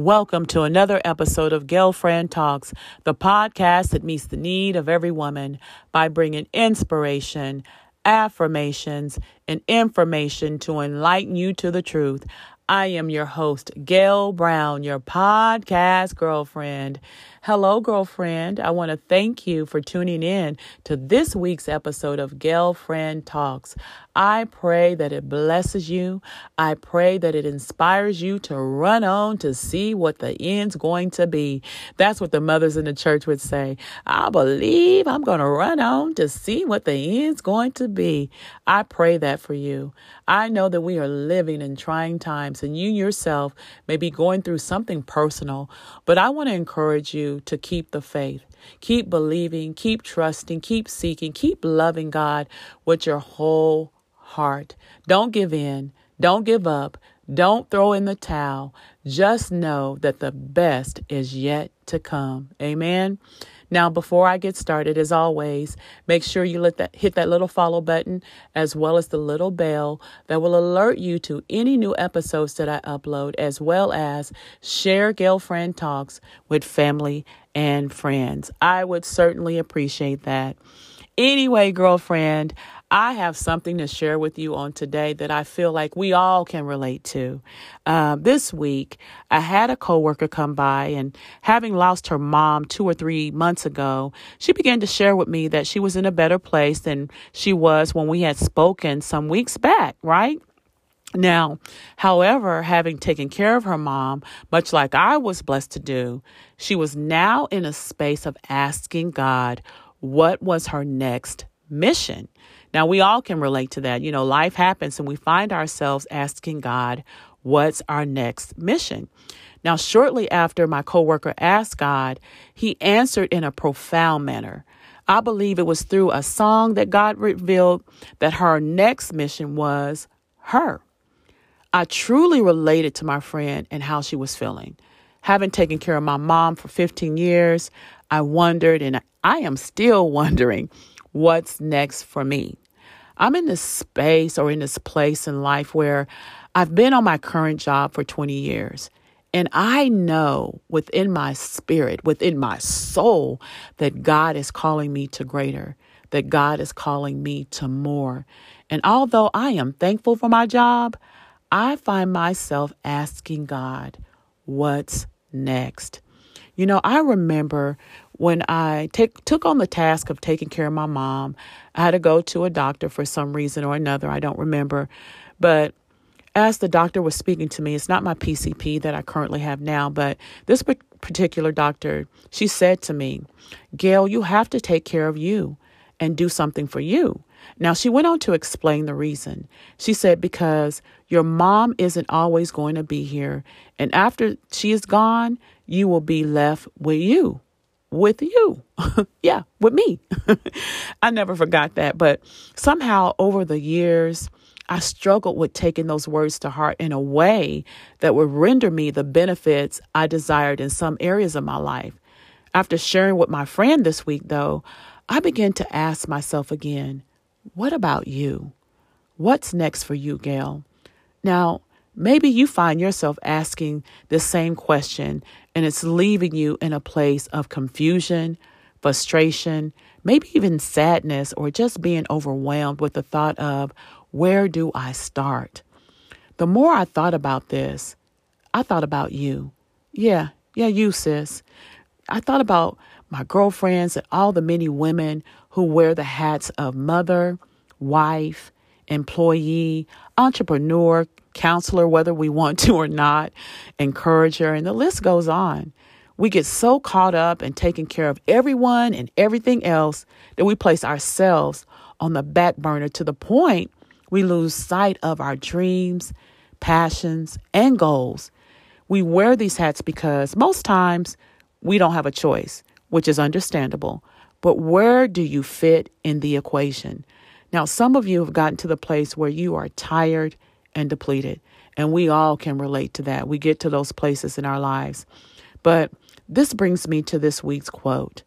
Welcome to another episode of Girlfriend Talks, the podcast that meets the need of every woman by bringing inspiration, affirmations, and information to enlighten you to the truth. I am your host, Gail Brown, your podcast girlfriend. Hello, girlfriend. I want to thank you for tuning in to this week's episode of Girlfriend Talks. I pray that it blesses you. I pray that it inspires you to run on to see what the end's going to be. That's what the mothers in the church would say. I believe I'm going to run on to see what the end's going to be. I pray that for you. I know that we are living in trying times and you yourself may be going through something personal, but I want to encourage you to keep the faith. Keep believing, keep trusting, keep seeking, keep loving God with your whole heart. Don't give in. Don't give up. Don't throw in the towel. Just know that the best is yet to come. Amen. Now, before I get started, as always, make sure you that hit that little follow button as well as the little bell that will alert you to any new episodes that I upload, as well as share girlfriend talks with family and friends. I would certainly appreciate that. Anyway, girlfriend, I have something to share with you on today that I feel like we all can relate to. Uh, this week, I had a coworker come by, and having lost her mom two or three months ago, she began to share with me that she was in a better place than she was when we had spoken some weeks back, right? Now, however, having taken care of her mom, much like I was blessed to do, she was now in a space of asking God what was her next mission. Now, we all can relate to that. You know, life happens and we find ourselves asking God, what's our next mission? Now, shortly after my coworker asked God, he answered in a profound manner. I believe it was through a song that God revealed that her next mission was her. I truly related to my friend and how she was feeling. Having taken care of my mom for 15 years, I wondered, and I am still wondering, what's next for me. I'm in this space or in this place in life where I've been on my current job for 20 years. And I know within my spirit, within my soul, that God is calling me to greater, that God is calling me to more. And although I am thankful for my job, I find myself asking God, what's next? You know, I remember when I take, took on the task of taking care of my mom, I had to go to a doctor for some reason or another. I don't remember. But as the doctor was speaking to me, it's not my PCP that I currently have now, but this particular doctor, she said to me, Gail, you have to take care of you and do something for you. Now, she went on to explain the reason. She said, because your mom isn't always going to be here. And after she is gone, you will be left with you with you. yeah, with me. I never forgot that. But somehow over the years, I struggled with taking those words to heart in a way that would render me the benefits I desired in some areas of my life. After sharing with my friend this week, though, I began to ask myself again, what about you? What's next for you, Gail? Now, maybe you find yourself asking the same question and it's leaving you in a place of confusion, frustration, maybe even sadness, or just being overwhelmed with the thought of, where do I start? The more I thought about this, I thought about you. Yeah, yeah, you, sis. I thought about my girlfriends and all the many women who wear the hats of mother, wife, employee, entrepreneur, counselor, whether we want to or not, encourager, and the list goes on. We get so caught up in taking care of everyone and everything else that we place ourselves on the back burner to the point we lose sight of our dreams, passions, and goals. We wear these hats because most times we don't have a choice, which is understandable. But where do you fit in the equation? Now, some of you have gotten to the place where you are tired and depleted, and we all can relate to that. We get to those places in our lives. But this brings me to this week's quote,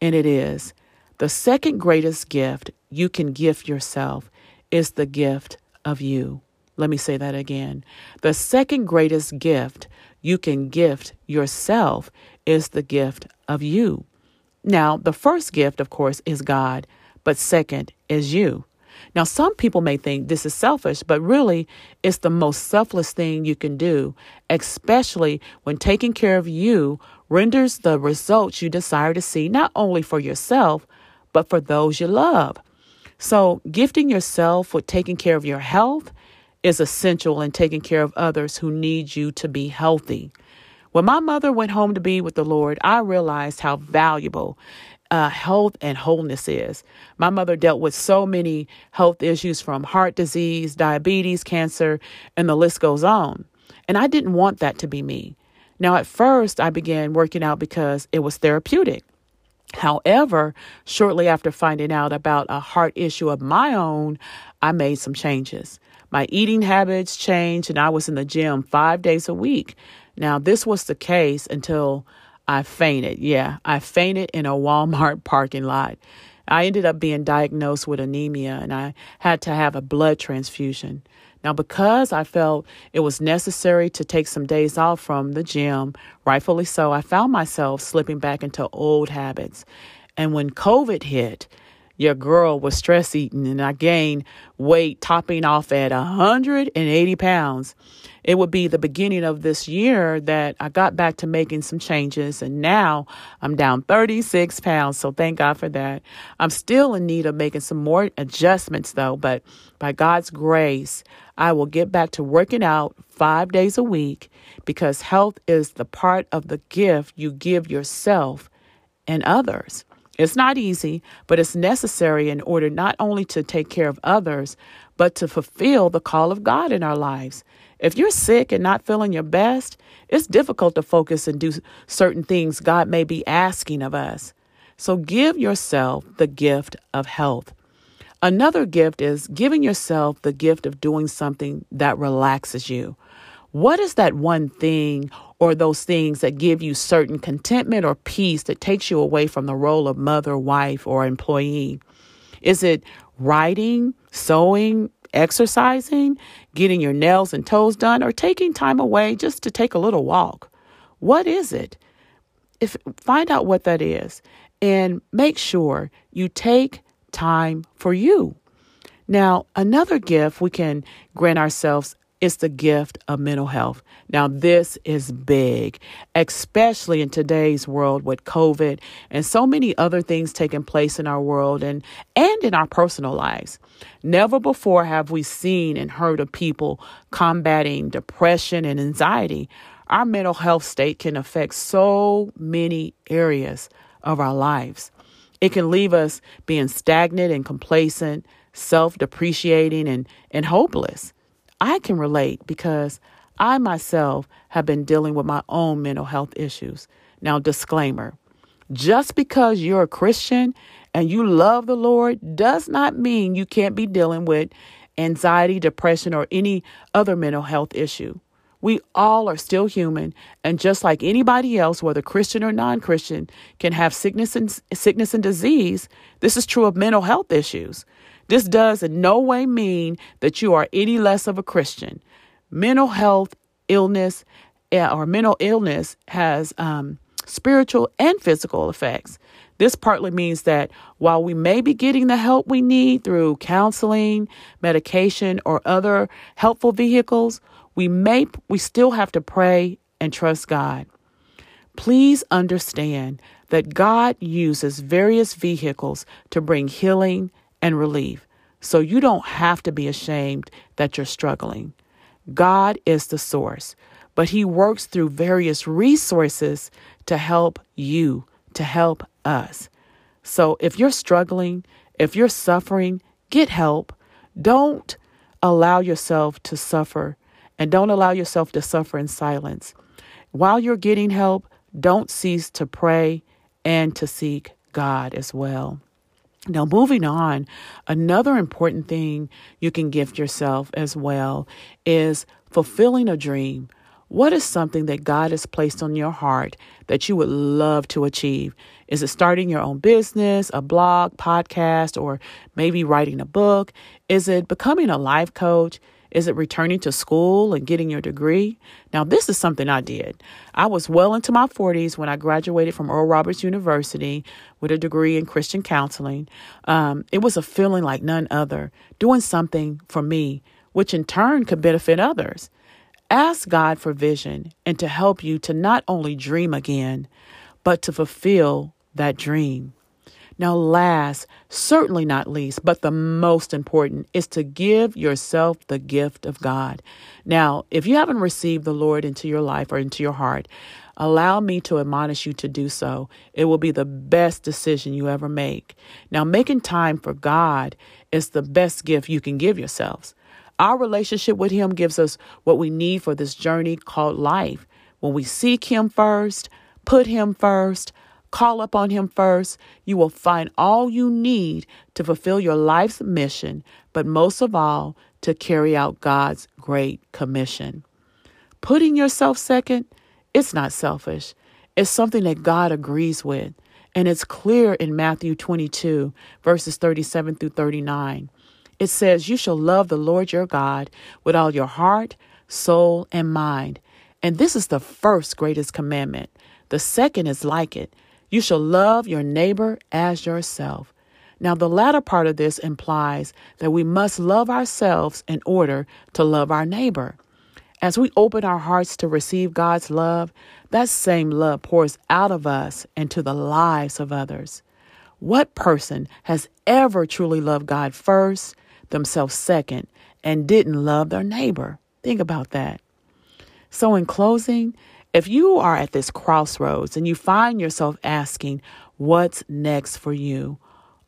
and it is The second greatest gift you can gift yourself is the gift of you. Let me say that again. The second greatest gift you can gift yourself is the gift of you. Now, the first gift, of course, is God, but second is you. Now, some people may think this is selfish, but really, it's the most selfless thing you can do, especially when taking care of you renders the results you desire to see not only for yourself, but for those you love. So, gifting yourself with taking care of your health is essential in taking care of others who need you to be healthy. When my mother went home to be with the Lord, I realized how valuable uh, health and wholeness is. My mother dealt with so many health issues from heart disease, diabetes, cancer, and the list goes on. And I didn't want that to be me. Now, at first, I began working out because it was therapeutic. However, shortly after finding out about a heart issue of my own, I made some changes. My eating habits changed, and I was in the gym five days a week. Now, this was the case until I fainted. Yeah, I fainted in a Walmart parking lot. I ended up being diagnosed with anemia and I had to have a blood transfusion. Now, because I felt it was necessary to take some days off from the gym, rightfully so, I found myself slipping back into old habits. And when COVID hit, your girl was stress eating and I gained weight topping off at 180 pounds. It would be the beginning of this year that I got back to making some changes and now I'm down 36 pounds. So thank God for that. I'm still in need of making some more adjustments though, but by God's grace, I will get back to working out five days a week because health is the part of the gift you give yourself and others. It's not easy, but it's necessary in order not only to take care of others, but to fulfill the call of God in our lives. If you're sick and not feeling your best, it's difficult to focus and do certain things God may be asking of us. So give yourself the gift of health. Another gift is giving yourself the gift of doing something that relaxes you. What is that one thing or those things that give you certain contentment or peace that takes you away from the role of mother, wife, or employee? Is it writing, sewing, exercising, getting your nails and toes done, or taking time away just to take a little walk? What is it? If find out what that is and make sure you take time for you. Now, another gift we can grant ourselves it's the gift of mental health. Now, this is big, especially in today's world with COVID and so many other things taking place in our world and, and in our personal lives. Never before have we seen and heard of people combating depression and anxiety. Our mental health state can affect so many areas of our lives. It can leave us being stagnant and complacent, self depreciating, and, and hopeless. I can relate because I myself have been dealing with my own mental health issues. Now, disclaimer just because you're a Christian and you love the Lord does not mean you can't be dealing with anxiety, depression, or any other mental health issue. We all are still human, and just like anybody else, whether Christian or non-Christian, can have sickness and sickness and disease. This is true of mental health issues. This does in no way mean that you are any less of a Christian. Mental health, illness, eh, or mental illness has um, spiritual and physical effects. This partly means that while we may be getting the help we need through counseling, medication, or other helpful vehicles, we may we still have to pray and trust God. Please understand that God uses various vehicles to bring healing and relief. So you don't have to be ashamed that you're struggling. God is the source, but He works through various resources to help you, to help us. So if you're struggling, if you're suffering, get help. Don't allow yourself to suffer and don't allow yourself to suffer in silence. While you're getting help, don't cease to pray and to seek God as well. Now, moving on, another important thing you can gift yourself as well is fulfilling a dream. What is something that God has placed on your heart that you would love to achieve? Is it starting your own business, a blog, podcast, or maybe writing a book? Is it becoming a life coach? Is it returning to school and getting your degree? Now, this is something I did. I was well into my 40s when I graduated from Oral Roberts University with a degree in Christian counseling. Um, it was a feeling like none other, doing something for me, which in turn could benefit others. Ask God for vision and to help you to not only dream again, but to fulfill that dream. Now, last, certainly not least, but the most important is to give yourself the gift of God. Now, if you haven't received the Lord into your life or into your heart, allow me to admonish you to do so. It will be the best decision you ever make. Now, making time for God is the best gift you can give yourselves. Our relationship with Him gives us what we need for this journey called life. When we seek Him first, put Him first, call upon Him first, you will find all you need to fulfill your life's mission, but most of all, to carry out God's great commission. Putting yourself second, it's not selfish. It's something that God agrees with. And it's clear in Matthew 22, verses 37 through 39. It says, You shall love the Lord your God with all your heart, soul, and mind. And this is the first greatest commandment. The second is like it you shall love your neighbor as yourself. Now, the latter part of this implies that we must love ourselves in order to love our neighbor. As we open our hearts to receive God's love, that same love pours out of us into the lives of others. What person has ever truly loved God first, themselves second, and didn't love their neighbor? Think about that. So, in closing, if you are at this crossroads and you find yourself asking, What's next for you?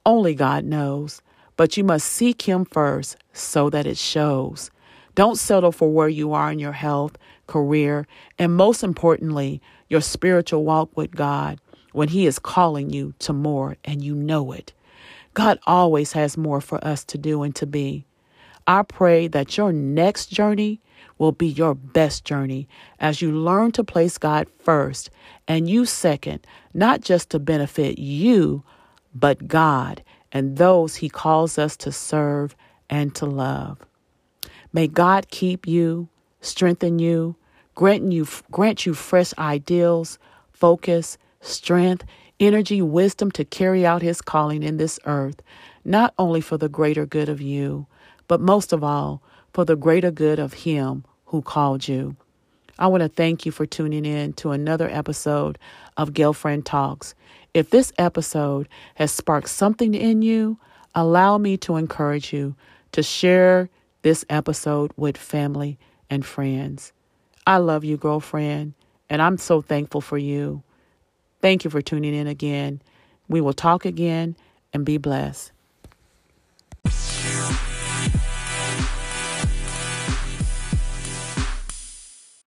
Only God knows, but you must seek Him first so that it shows. Don't settle for where you are in your health, career, and most importantly, your spiritual walk with God when He is calling you to more and you know it. God always has more for us to do and to be. I pray that your next journey will be your best journey as you learn to place God first and you second, not just to benefit you, but God and those He calls us to serve and to love. May God keep you, strengthen you, grant you, grant you fresh ideals, focus, strength, energy, wisdom to carry out His calling in this earth, not only for the greater good of you, but most of all, for the greater good of Him who called you. I want to thank you for tuning in to another episode of Girlfriend Talks. If this episode has sparked something in you, allow me to encourage you to share this episode with family and friends. I love you, girlfriend, and I'm so thankful for you. Thank you for tuning in again. We will talk again and be blessed.